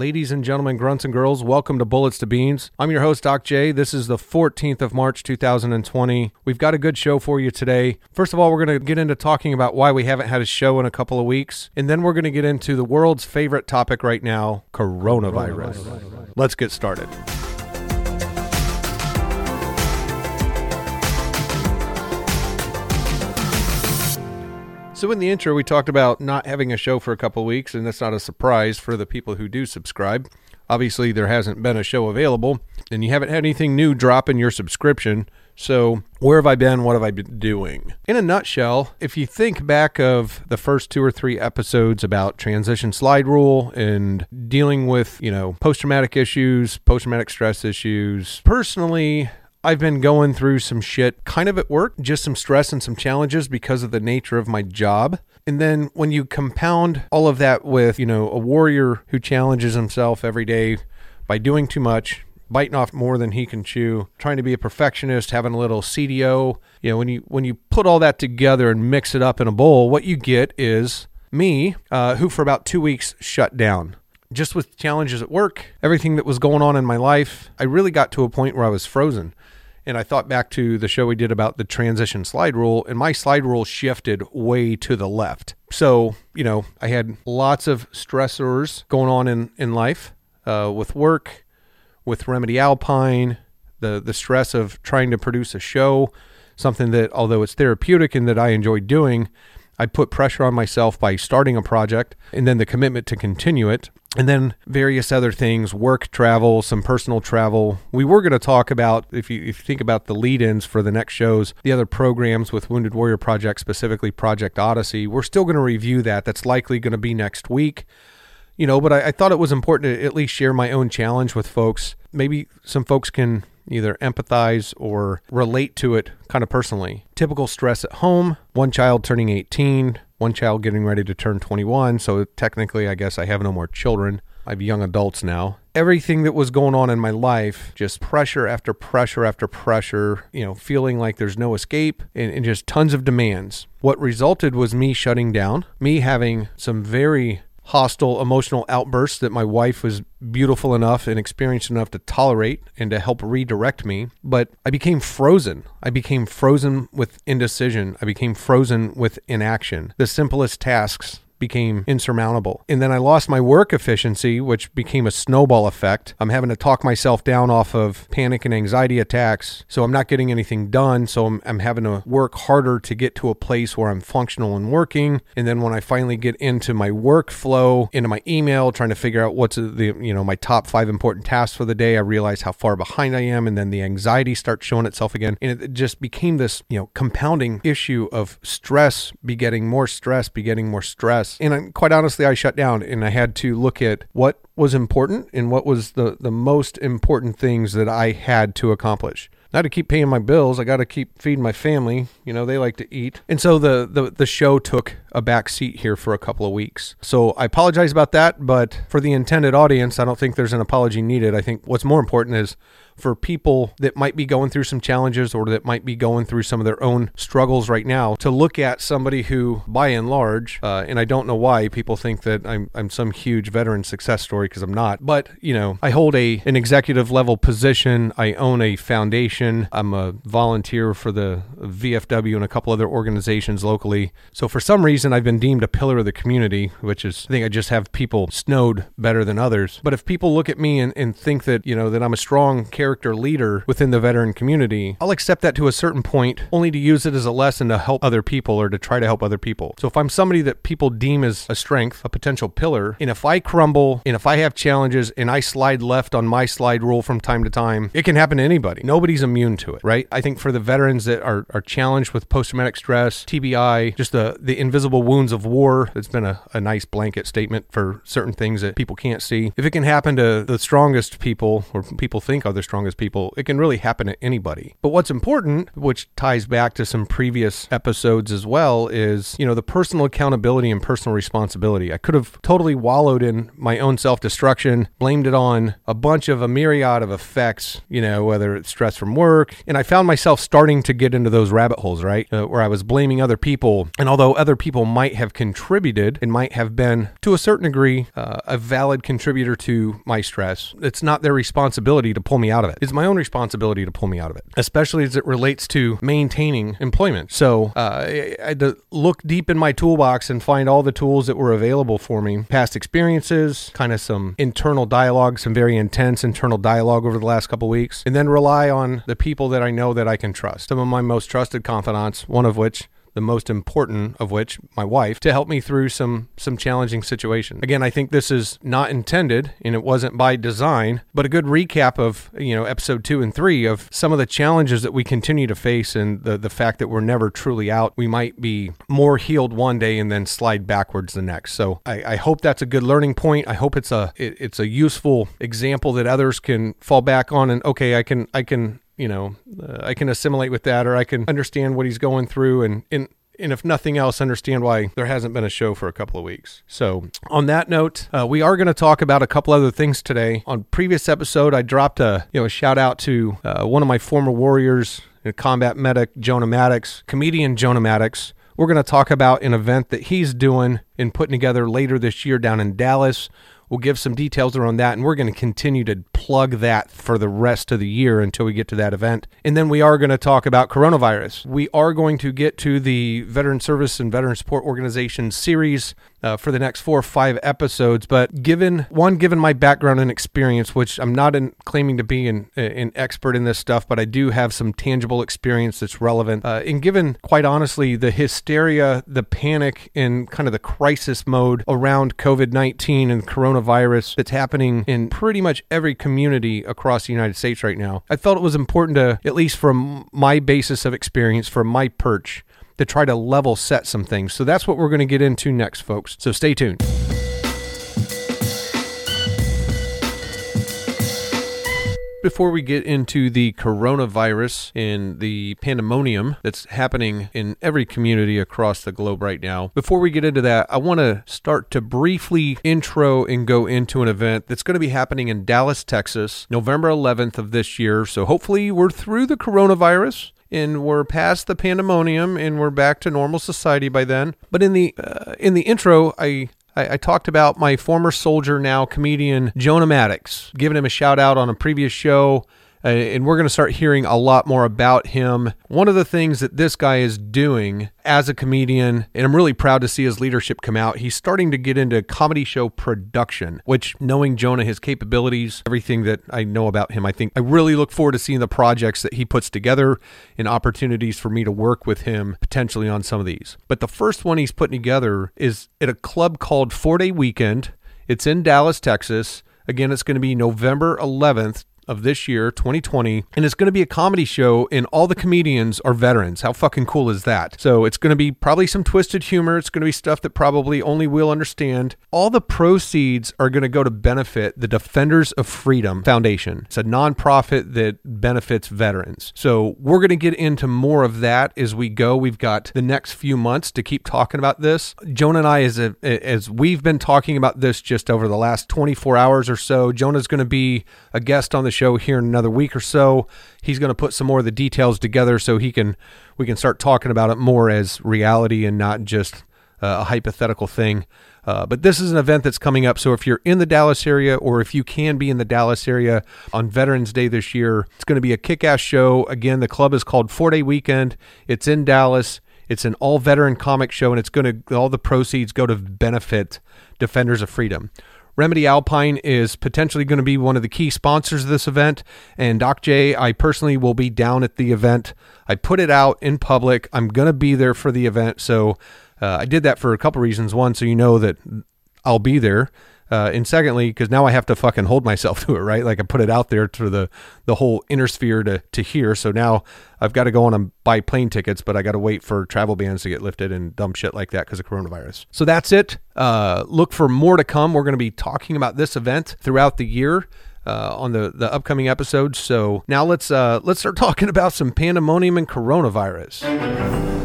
Ladies and gentlemen, grunts and girls, welcome to Bullets to Beans. I'm your host, Doc J. This is the 14th of March, 2020. We've got a good show for you today. First of all, we're going to get into talking about why we haven't had a show in a couple of weeks. And then we're going to get into the world's favorite topic right now coronavirus. coronavirus. Let's get started. So in the intro, we talked about not having a show for a couple weeks, and that's not a surprise for the people who do subscribe. Obviously, there hasn't been a show available, and you haven't had anything new drop in your subscription. So, where have I been? What have I been doing? In a nutshell, if you think back of the first two or three episodes about transition slide rule and dealing with, you know, post traumatic issues, post traumatic stress issues, personally, I've been going through some shit kind of at work, just some stress and some challenges because of the nature of my job. And then when you compound all of that with, you know, a warrior who challenges himself every day by doing too much, biting off more than he can chew, trying to be a perfectionist, having a little CDO, you know, when you when you put all that together and mix it up in a bowl, what you get is me, uh, who for about two weeks shut down just with challenges at work, everything that was going on in my life, I really got to a point where I was frozen. And I thought back to the show we did about the transition slide rule, and my slide rule shifted way to the left. So, you know, I had lots of stressors going on in, in life uh, with work, with Remedy Alpine, the, the stress of trying to produce a show, something that, although it's therapeutic and that I enjoy doing, I put pressure on myself by starting a project and then the commitment to continue it. And then various other things work travel some personal travel. We were going to talk about if you, if you think about the lead-ins for the next shows the other programs with wounded warrior project specifically project odyssey. We're still going to review that. That's likely going to be next week. You know but I, I thought it was important to at least share my own challenge with folks. Maybe some folks can either empathize or relate to it kind of personally typical stress at home one child turning 18 one child getting ready to turn 21. So technically, I guess I have no more children. I have young adults now. Everything that was going on in my life, just pressure after pressure after pressure, you know, feeling like there's no escape and, and just tons of demands. What resulted was me shutting down, me having some very hostile emotional outbursts that my wife was beautiful enough and experienced enough to tolerate and to help redirect me. But I became frozen. I became frozen with indecision. I became frozen with inaction. The simplest tasks became insurmountable. And then I lost my work efficiency, which became a snowball effect. I'm having to talk myself down off of panic and anxiety attacks. So I'm not getting anything done. So I'm, I'm having to work harder to get to a place where I'm functional and working. And then when I finally get into my workflow, into my email, trying to figure out what's the, you know, my top five important tasks for the day, I realize how far behind I am. And then the anxiety starts showing itself again. And it just became this, you know, compounding issue of stress begetting more stress, begetting more stress and I, quite honestly, I shut down and I had to look at what was important and what was the, the most important things that I had to accomplish. Not to keep paying my bills, I got to keep feeding my family. You know, they like to eat. And so the, the, the show took a back seat here for a couple of weeks. So I apologize about that, but for the intended audience, I don't think there's an apology needed. I think what's more important is for people that might be going through some challenges or that might be going through some of their own struggles right now to look at somebody who, by and large, uh, and I don't know why people think that I'm, I'm some huge veteran success story because I'm not, but you know, I hold a an executive level position. I own a foundation. I'm a volunteer for the VFW and a couple other organizations locally. So for some reason, I've been deemed a pillar of the community, which is I think I just have people snowed better than others. But if people look at me and, and think that you know that I'm a strong character character leader within the veteran community, I'll accept that to a certain point, only to use it as a lesson to help other people or to try to help other people. So if I'm somebody that people deem as a strength, a potential pillar, and if I crumble and if I have challenges and I slide left on my slide rule from time to time, it can happen to anybody. Nobody's immune to it, right? I think for the veterans that are, are challenged with post traumatic stress, TBI, just the, the invisible wounds of war, it's been a, a nice blanket statement for certain things that people can't see. If it can happen to the strongest people or people think are the strongest, strongest people. It can really happen to anybody. But what's important, which ties back to some previous episodes as well, is, you know, the personal accountability and personal responsibility. I could have totally wallowed in my own self destruction, blamed it on a bunch of a myriad of effects, you know, whether it's stress from work. And I found myself starting to get into those rabbit holes, right? Uh, where I was blaming other people. And although other people might have contributed and might have been, to a certain degree, uh, a valid contributor to my stress, it's not their responsibility to pull me out of it. It's my own responsibility to pull me out of it, especially as it relates to maintaining employment. So uh, I had to look deep in my toolbox and find all the tools that were available for me past experiences, kind of some internal dialogue, some very intense internal dialogue over the last couple weeks, and then rely on the people that I know that I can trust. Some of my most trusted confidants, one of which the most important of which my wife to help me through some some challenging situations again i think this is not intended and it wasn't by design but a good recap of you know episode 2 and 3 of some of the challenges that we continue to face and the the fact that we're never truly out. We might be more healed one day and then slide backwards the next. So i, I hope that's a good learning point. I hope it's a it, it's a useful example that others can fall back on and okay i can i can you know, uh, I can assimilate with that or I can understand what he's going through and, and and if nothing else, understand why there hasn't been a show for a couple of weeks. So, on that note, uh, we are going to talk about a couple other things today. On previous episode, I dropped a you know a shout out to uh, one of my former warriors, and combat medic Jonah Maddox, comedian Jonah Maddox. We're going to talk about an event that he's doing and putting together later this year down in Dallas. We'll give some details around that, and we're going to continue to plug that for the rest of the year until we get to that event. And then we are going to talk about coronavirus. We are going to get to the Veteran Service and Veteran Support Organization series uh, for the next four or five episodes. But given one, given my background and experience, which I'm not in, claiming to be an, an expert in this stuff, but I do have some tangible experience that's relevant. Uh, and given, quite honestly, the hysteria, the panic, and kind of the crisis mode around COVID 19 and coronavirus that's happening in pretty much every community across the United States right now, I felt it was important to, at least from my basis of experience, from my perch, to try to level set some things. So that's what we're going to get into next, folks. So stay tuned. Before we get into the coronavirus and the pandemonium that's happening in every community across the globe right now, before we get into that, I want to start to briefly intro and go into an event that's going to be happening in Dallas, Texas, November 11th of this year. So hopefully we're through the coronavirus and we're past the pandemonium and we're back to normal society by then. But in the uh, in the intro, I I, I, talked about my former soldier, now comedian Jonah Maddox, giving him a shout out on a previous show. Uh, and we're going to start hearing a lot more about him. One of the things that this guy is doing as a comedian, and I'm really proud to see his leadership come out. He's starting to get into comedy show production, which knowing Jonah, his capabilities, everything that I know about him, I think I really look forward to seeing the projects that he puts together and opportunities for me to work with him potentially on some of these. But the first one he's putting together is at a club called Four Day Weekend. It's in Dallas, Texas. Again, it's going to be November 11th, of this year, 2020, and it's going to be a comedy show, and all the comedians are veterans. How fucking cool is that? So it's going to be probably some twisted humor. It's going to be stuff that probably only we'll understand. All the proceeds are going to go to benefit the Defenders of Freedom Foundation. It's a nonprofit that benefits veterans. So we're going to get into more of that as we go. We've got the next few months to keep talking about this. Jonah and I, as a, as we've been talking about this just over the last 24 hours or so, Jonah's going to be a guest on the show here in another week or so. He's going to put some more of the details together so he can we can start talking about it more as reality and not just uh, a hypothetical thing. Uh, but this is an event that's coming up. So if you're in the Dallas area or if you can be in the Dallas area on Veterans Day this year, it's going to be a kick ass show. Again, the club is called Four Day Weekend. It's in Dallas. It's an all veteran comic show, and it's going to all the proceeds go to benefit Defenders of Freedom. Remedy Alpine is potentially going to be one of the key sponsors of this event. And Doc J, I personally will be down at the event. I put it out in public. I'm going to be there for the event. So uh, I did that for a couple reasons. One, so you know that I'll be there. Uh, and secondly, because now I have to fucking hold myself to it, right? Like I put it out there to the the whole inner sphere to to hear. So now I've got to go on and buy plane tickets, but I got to wait for travel bans to get lifted and dumb shit like that because of coronavirus. So that's it. Uh, look for more to come. We're going to be talking about this event throughout the year. uh, on the the upcoming episodes. So now let's uh, let's start talking about some pandemonium and coronavirus.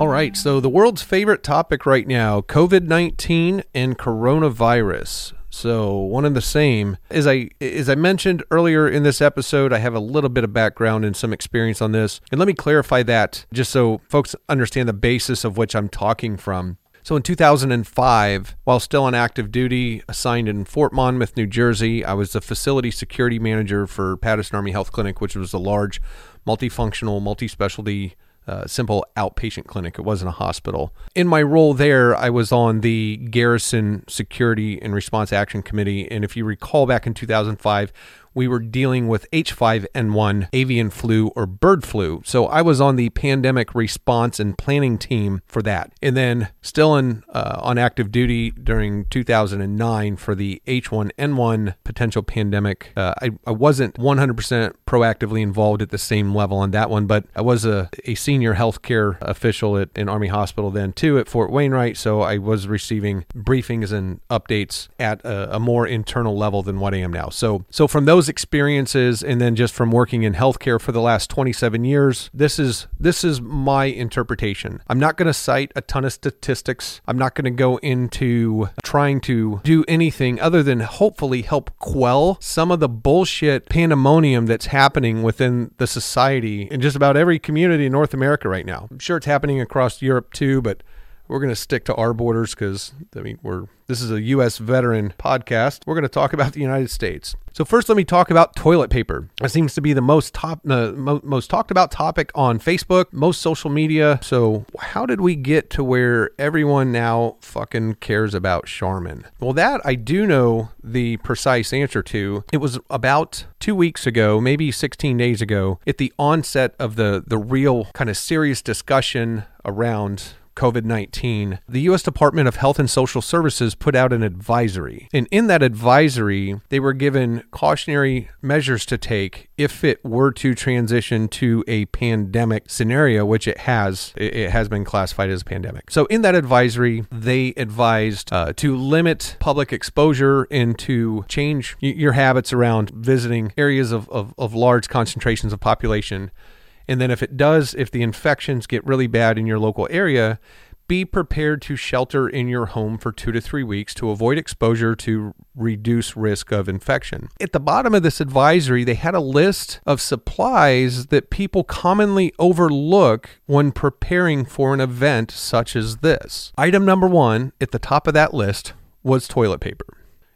All right, so the world's favorite topic right now COVID 19 and coronavirus. So one and the same. As I as I mentioned earlier in this episode, I have a little bit of background and some experience on this. And let me clarify that just so folks understand the basis of which I'm talking from. So in 2005, while still on active duty, assigned in Fort Monmouth, New Jersey, I was the facility security manager for Patterson Army Health Clinic, which was a large multifunctional, multi-specialty uh, simple outpatient clinic. It wasn't a hospital. In my role there, I was on the Garrison Security and Response Action Committee. And if you recall back in 2005, we were dealing with H5N1 avian flu or bird flu. So I was on the pandemic response and planning team for that. And then still in uh, on active duty during 2009 for the H1N1 potential pandemic. Uh, I, I wasn't 100% proactively involved at the same level on that one, but I was a, a senior healthcare official at an Army hospital then too at Fort Wainwright. So I was receiving briefings and updates at a, a more internal level than what I am now. So so from those those experiences and then just from working in healthcare for the last 27 years, this is this is my interpretation. I'm not going to cite a ton of statistics. I'm not going to go into trying to do anything other than hopefully help quell some of the bullshit pandemonium that's happening within the society in just about every community in North America right now. I'm sure it's happening across Europe too, but we're going to stick to our borders because I mean we're this is a U.S. veteran podcast. We're going to talk about the United States. So first, let me talk about toilet paper. It seems to be the most top, uh, mo- most talked about topic on Facebook, most social media. So how did we get to where everyone now fucking cares about Charmin? Well, that I do know the precise answer to. It was about two weeks ago, maybe 16 days ago, at the onset of the the real kind of serious discussion around COVID 19, the U.S. Department of Health and Social Services put out an advisory. And in that advisory, they were given cautionary measures to take if it were to transition to a pandemic scenario, which it has. It has been classified as a pandemic. So in that advisory, they advised uh, to limit public exposure and to change your habits around visiting areas of, of, of large concentrations of population and then if it does, if the infections get really bad in your local area, be prepared to shelter in your home for two to three weeks to avoid exposure to reduce risk of infection. At the bottom of this advisory, they had a list of supplies that people commonly overlook when preparing for an event such as this. Item number one at the top of that list was toilet paper.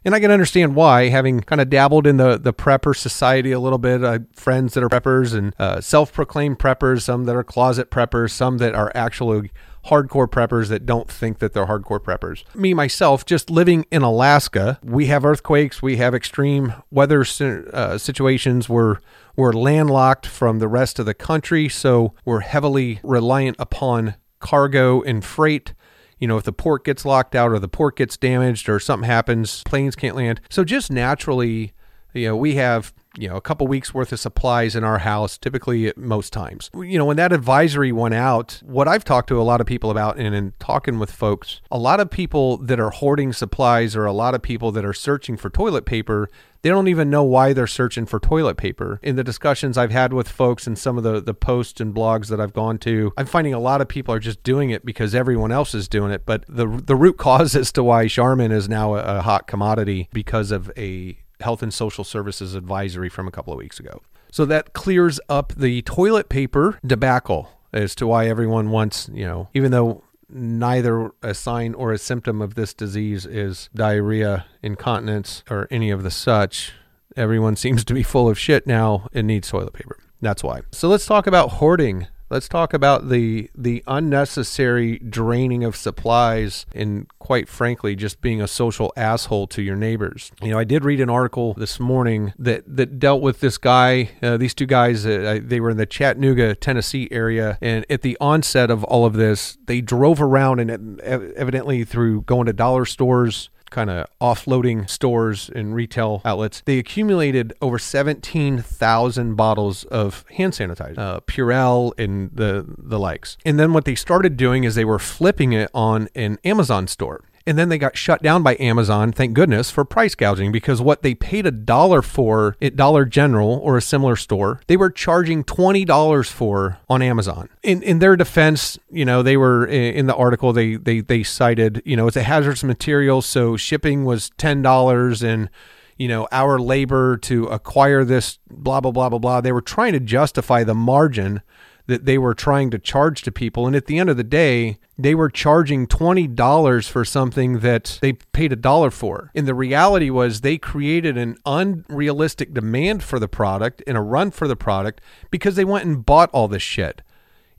And I can understand why, having kind of dabbled in the, the prepper society a little bit, uh, friends that are preppers and uh, self proclaimed preppers, some that are closet preppers, some that are actually hardcore preppers that don't think that they're hardcore preppers. Me, myself, just living in Alaska, we have earthquakes, we have extreme weather uh, situations where we're landlocked from the rest of the country, so we're heavily reliant upon cargo and freight you know, if the port gets locked out or the port gets damaged or something happens, planes can't land. So just naturally, you know, we have you know a couple weeks worth of supplies in our house typically most times you know when that advisory went out what i've talked to a lot of people about and in talking with folks a lot of people that are hoarding supplies or a lot of people that are searching for toilet paper they don't even know why they're searching for toilet paper. In the discussions I've had with folks and some of the, the posts and blogs that I've gone to, I'm finding a lot of people are just doing it because everyone else is doing it. But the the root cause as to why Charmin is now a, a hot commodity because of a Health and Social Services advisory from a couple of weeks ago. So that clears up the toilet paper debacle as to why everyone wants, you know, even though neither a sign or a symptom of this disease is diarrhea, incontinence, or any of the such. Everyone seems to be full of shit now and needs toilet paper. That's why. So let's talk about hoarding Let's talk about the the unnecessary draining of supplies and quite frankly just being a social asshole to your neighbors. You know, I did read an article this morning that that dealt with this guy, uh, these two guys uh, they were in the Chattanooga, Tennessee area and at the onset of all of this, they drove around and evidently through going to dollar stores kind of offloading stores and retail outlets, they accumulated over 17,000 bottles of hand sanitizer, uh, Purell and the, the likes. And then what they started doing is they were flipping it on an Amazon store. And then they got shut down by Amazon, thank goodness, for price gouging because what they paid a dollar for at Dollar General or a similar store, they were charging $20 for on Amazon. In, in their defense, you know, they were in the article, they, they, they cited, you know, it's a hazardous material. So shipping was $10 and, you know, our labor to acquire this, blah, blah, blah, blah, blah. They were trying to justify the margin that they were trying to charge to people. And at the end of the day, they were charging $20 for something that they paid a dollar for. And the reality was they created an unrealistic demand for the product and a run for the product because they went and bought all this shit.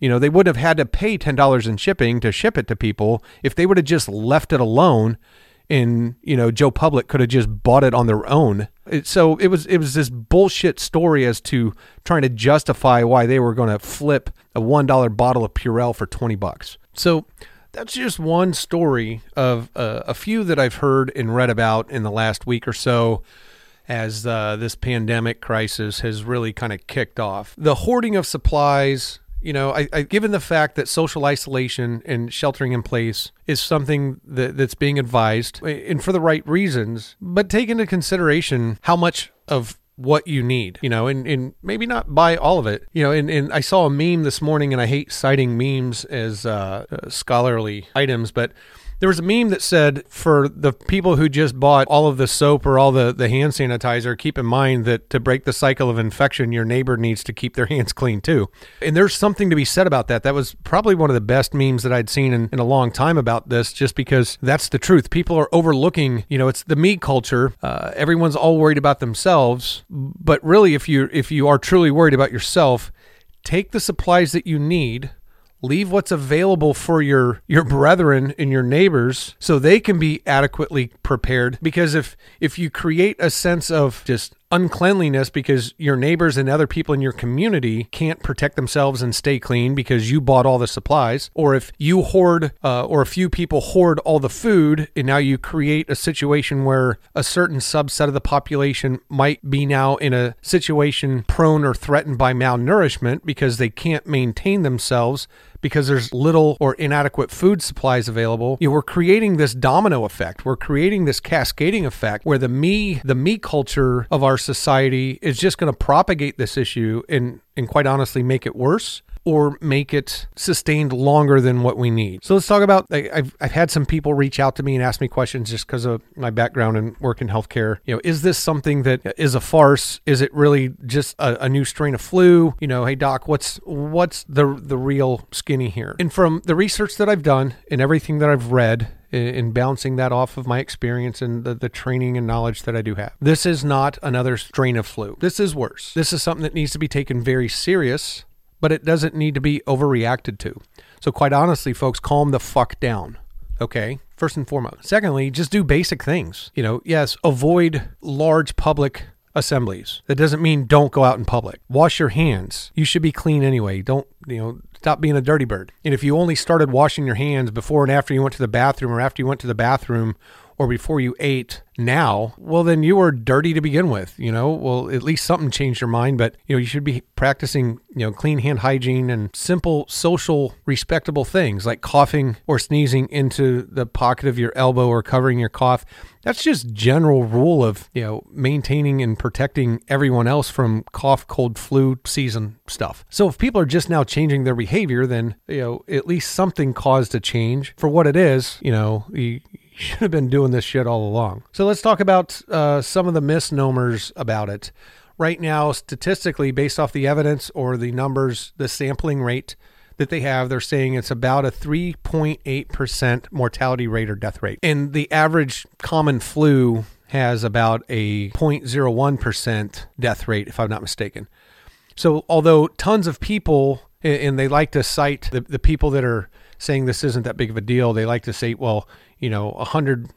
You know, they would have had to pay $10 in shipping to ship it to people if they would have just left it alone and you know Joe Public could have just bought it on their own. It, so it was it was this bullshit story as to trying to justify why they were going to flip a one dollar bottle of Purell for twenty bucks. So that's just one story of uh, a few that I've heard and read about in the last week or so as uh, this pandemic crisis has really kind of kicked off. The hoarding of supplies you know, I, I, given the fact that social isolation and sheltering in place is something that, that's being advised and for the right reasons, but take into consideration how much of what you need, you know, and, and maybe not buy all of it, you know, and, and I saw a meme this morning and I hate citing memes as uh, uh scholarly items, but there was a meme that said for the people who just bought all of the soap or all the, the hand sanitizer, keep in mind that to break the cycle of infection, your neighbor needs to keep their hands clean too. And there's something to be said about that. That was probably one of the best memes that I'd seen in, in a long time about this, just because that's the truth. People are overlooking, you know, it's the me culture. Uh, everyone's all worried about themselves. But really, if you if you are truly worried about yourself, take the supplies that you need leave what's available for your your brethren and your neighbors so they can be adequately prepared. Because if if you create a sense of just uncleanliness because your neighbors and other people in your community can't protect themselves and stay clean because you bought all the supplies, or if you hoard uh, or a few people hoard all the food, and now you create a situation where a certain subset of the population might be now in a situation prone or threatened by malnourishment because they can't maintain themselves because there's little or inadequate food supplies available, you know, we're creating this domino effect. We're creating this cascading effect where the me, the me culture of our society is just going to propagate this issue and, and quite honestly make it worse or make it sustained longer than what we need. So let's talk about. I've, I've had some people reach out to me and ask me questions just because of my background and work in healthcare. You know, is this something that is a farce? Is it really just a, a new strain of flu? You know, hey doc, what's what's the the real skinny here? And from the research that I've done and everything that I've read in bouncing that off of my experience and the, the training and knowledge that I do have. This is not another strain of flu. This is worse. This is something that needs to be taken very serious but it doesn't need to be overreacted to. So, quite honestly, folks, calm the fuck down. Okay, first and foremost. Secondly, just do basic things. You know, yes, avoid large public assemblies. That doesn't mean don't go out in public. Wash your hands. You should be clean anyway. Don't, you know, stop being a dirty bird. And if you only started washing your hands before and after you went to the bathroom or after you went to the bathroom or before you ate now, well, then you were dirty to begin with. You know, well, at least something changed your mind, but you know, you should be practicing, you know, clean hand hygiene and simple social respectable things like coughing or sneezing into the pocket of your elbow or covering your cough. That's just general rule of, you know, maintaining and protecting everyone else from cough, cold, flu season stuff. So if people are just now changing their behavior, then, you know, at least something caused a change. For what it is, you know, you, should have been doing this shit all along. So let's talk about uh, some of the misnomers about it. Right now, statistically, based off the evidence or the numbers, the sampling rate that they have, they're saying it's about a 3.8% mortality rate or death rate. And the average common flu has about a 0.01% death rate, if I'm not mistaken. So, although tons of people, and they like to cite the, the people that are saying this isn't that big of a deal, they like to say, well, you know, a hundred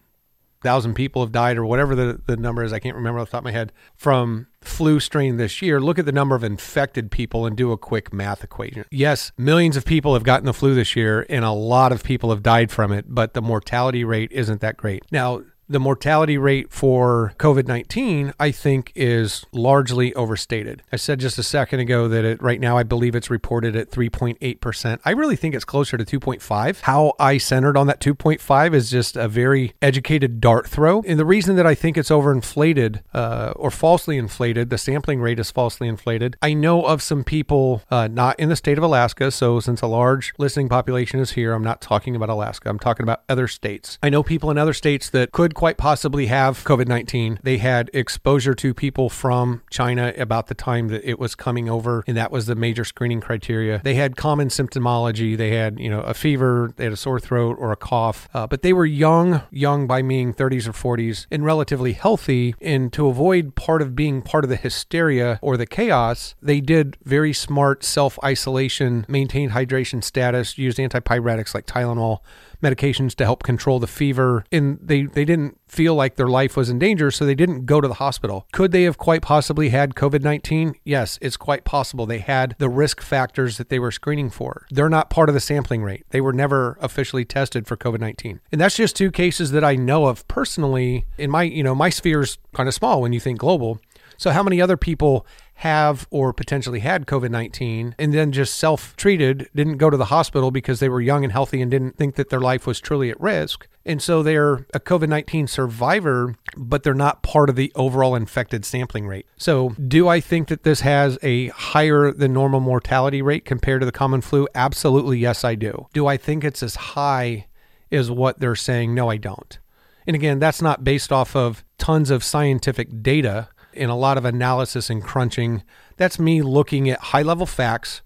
thousand people have died or whatever the, the number is, I can't remember off the top of my head, from flu strain this year, look at the number of infected people and do a quick math equation. Yes, millions of people have gotten the flu this year and a lot of people have died from it, but the mortality rate isn't that great. Now, the mortality rate for COVID 19, I think, is largely overstated. I said just a second ago that it, right now I believe it's reported at 3.8%. I really think it's closer to 2.5. How I centered on that 2.5 is just a very educated dart throw. And the reason that I think it's overinflated uh, or falsely inflated, the sampling rate is falsely inflated. I know of some people uh, not in the state of Alaska. So, since a large listening population is here, I'm not talking about Alaska, I'm talking about other states. I know people in other states that could quite possibly have COVID 19. They had exposure to people from China about the time that it was coming over, and that was the major screening criteria. They had common symptomology. They had, you know, a fever, they had a sore throat or a cough, uh, but they were young, young by meaning 30s or 40s, and relatively healthy. And to avoid part of being part of the hysteria or the chaos, they did very smart self isolation, maintained hydration status, used antipyretics like Tylenol medications to help control the fever and they they didn't feel like their life was in danger so they didn't go to the hospital. Could they have quite possibly had covid-19 yes it's quite possible they had the risk factors that they were screening for. They're not part of the sampling rate. They were never officially tested for covid-19 and that's just two cases that i know of personally in my you know my sphere is kind of small when you think global. So how many other people have or potentially had COVID 19 and then just self treated, didn't go to the hospital because they were young and healthy and didn't think that their life was truly at risk. And so they're a COVID 19 survivor, but they're not part of the overall infected sampling rate. So, do I think that this has a higher than normal mortality rate compared to the common flu? Absolutely, yes, I do. Do I think it's as high as what they're saying? No, I don't. And again, that's not based off of tons of scientific data in a lot of analysis and crunching. That's me looking at high level facts,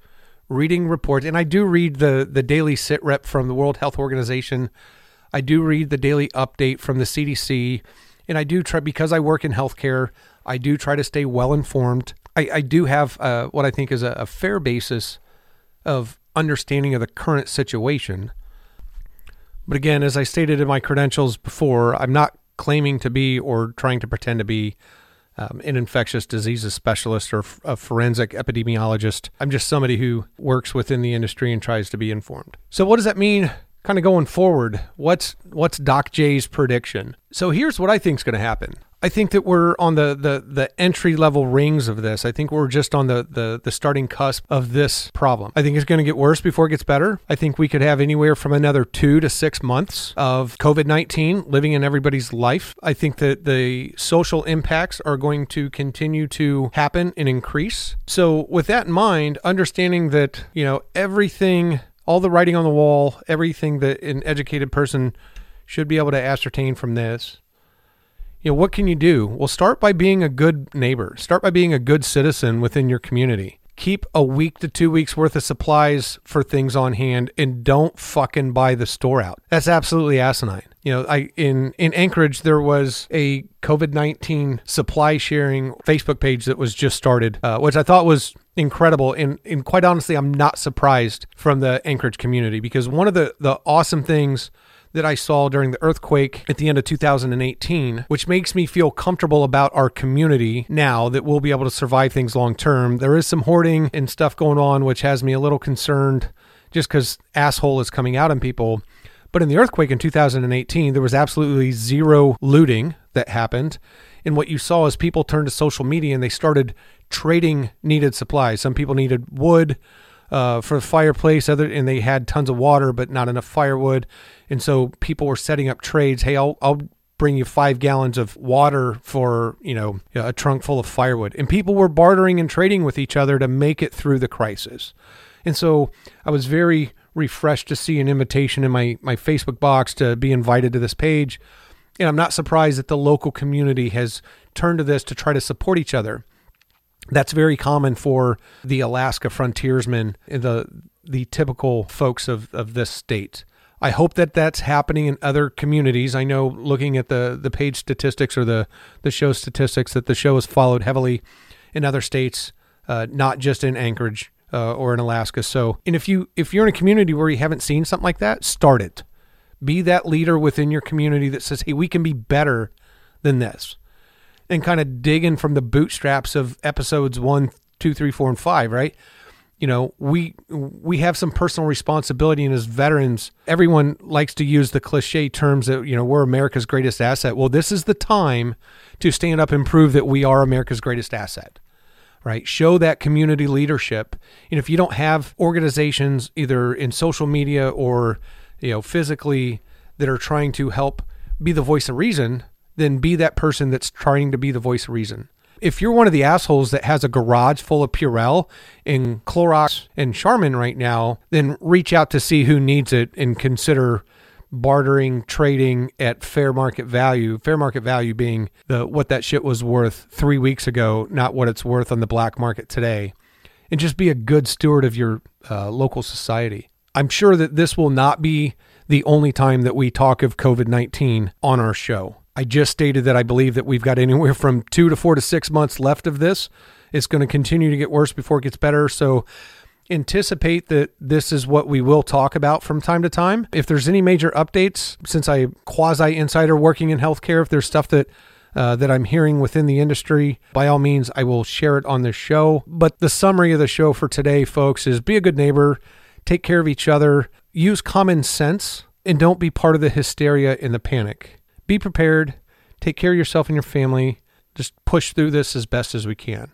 reading reports, and I do read the the daily sit rep from the World Health Organization. I do read the daily update from the CDC, and I do try because I work in healthcare. I do try to stay well informed. I, I do have uh, what I think is a, a fair basis of understanding of the current situation. But again, as I stated in my credentials before, I'm not claiming to be or trying to pretend to be um, an infectious diseases specialist or a forensic epidemiologist. I'm just somebody who works within the industry and tries to be informed. So, what does that mean kind of going forward? What's what's Doc J's prediction? So, here's what I think is going to happen. I think that we're on the, the, the entry level rings of this. I think we're just on the, the, the starting cusp of this problem. I think it's going to get worse before it gets better. I think we could have anywhere from another two to six months of COVID 19 living in everybody's life. I think that the social impacts are going to continue to happen and increase. So, with that in mind, understanding that, you know, everything, all the writing on the wall, everything that an educated person should be able to ascertain from this you know, what can you do? Well, start by being a good neighbor. Start by being a good citizen within your community. Keep a week to two weeks worth of supplies for things on hand and don't fucking buy the store out. That's absolutely asinine. You know, I in in Anchorage there was a COVID nineteen supply sharing Facebook page that was just started, uh, which I thought was incredible. And and quite honestly, I'm not surprised from the Anchorage community because one of the the awesome things that I saw during the earthquake at the end of 2018, which makes me feel comfortable about our community now that we'll be able to survive things long term. There is some hoarding and stuff going on, which has me a little concerned just because asshole is coming out on people. But in the earthquake in 2018, there was absolutely zero looting that happened. And what you saw is people turned to social media and they started trading needed supplies. Some people needed wood, uh, for the fireplace. Other and they had tons of water, but not enough firewood, and so people were setting up trades. Hey, I'll I'll bring you five gallons of water for you know a trunk full of firewood, and people were bartering and trading with each other to make it through the crisis. And so I was very refreshed to see an invitation in my my Facebook box to be invited to this page. And I'm not surprised that the local community has turned to this to try to support each other. That's very common for the Alaska frontiersmen, the the typical folks of, of this state. I hope that that's happening in other communities. I know looking at the, the page statistics or the, the show statistics that the show has followed heavily in other states, uh, not just in Anchorage uh, or in Alaska. So, and if you if you're in a community where you haven't seen something like that, start it. Be that leader within your community that says, "Hey, we can be better than this." And kind of digging from the bootstraps of episodes one, two, three, four, and five, right? you know, we we have some personal responsibility and as veterans, everyone likes to use the cliche terms that, you know, we're America's greatest asset. Well, this is the time to stand up and prove that we are America's greatest asset. Right? Show that community leadership. And if you don't have organizations either in social media or, you know, physically that are trying to help be the voice of reason, then be that person that's trying to be the voice of reason. If you're one of the assholes that has a garage full of Purell and Clorox and Charmin right now, then reach out to see who needs it and consider bartering, trading at fair market value. Fair market value being the what that shit was worth three weeks ago, not what it's worth on the black market today. And just be a good steward of your uh, local society. I'm sure that this will not be the only time that we talk of COVID 19 on our show. I just stated that I believe that we've got anywhere from two to four to six months left of this. It's going to continue to get worse before it gets better. So anticipate that this is what we will talk about from time to time. If there's any major updates, since I quasi insider working in healthcare, if there's stuff that uh, that I'm hearing within the industry, by all means, I will share it on this show. But the summary of the show for today, folks, is be a good neighbor, take care of each other, use common sense, and don't be part of the hysteria and the panic be prepared, take care of yourself and your family, just push through this as best as we can.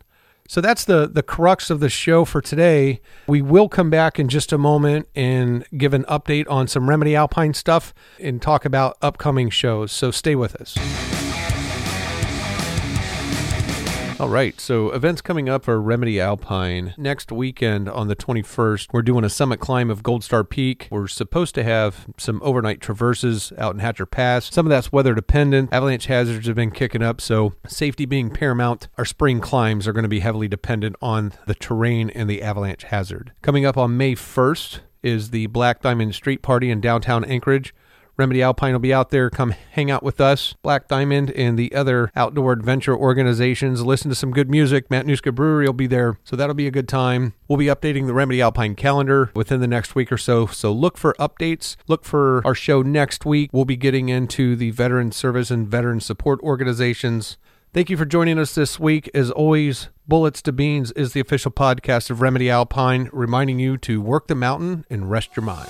So that's the the crux of the show for today. We will come back in just a moment and give an update on some Remedy Alpine stuff and talk about upcoming shows. So stay with us. All right, so events coming up for Remedy Alpine. Next weekend on the 21st, we're doing a summit climb of Gold Star Peak. We're supposed to have some overnight traverses out in Hatcher Pass. Some of that's weather dependent. Avalanche hazards have been kicking up, so safety being paramount, our spring climbs are going to be heavily dependent on the terrain and the avalanche hazard. Coming up on May 1st is the Black Diamond Street Party in downtown Anchorage. Remedy Alpine will be out there. Come hang out with us. Black Diamond and the other outdoor adventure organizations. Listen to some good music. Matt Matanuska Brewery will be there. So that'll be a good time. We'll be updating the Remedy Alpine calendar within the next week or so. So look for updates. Look for our show next week. We'll be getting into the veteran service and veteran support organizations. Thank you for joining us this week. As always, Bullets to Beans is the official podcast of Remedy Alpine, reminding you to work the mountain and rest your mind.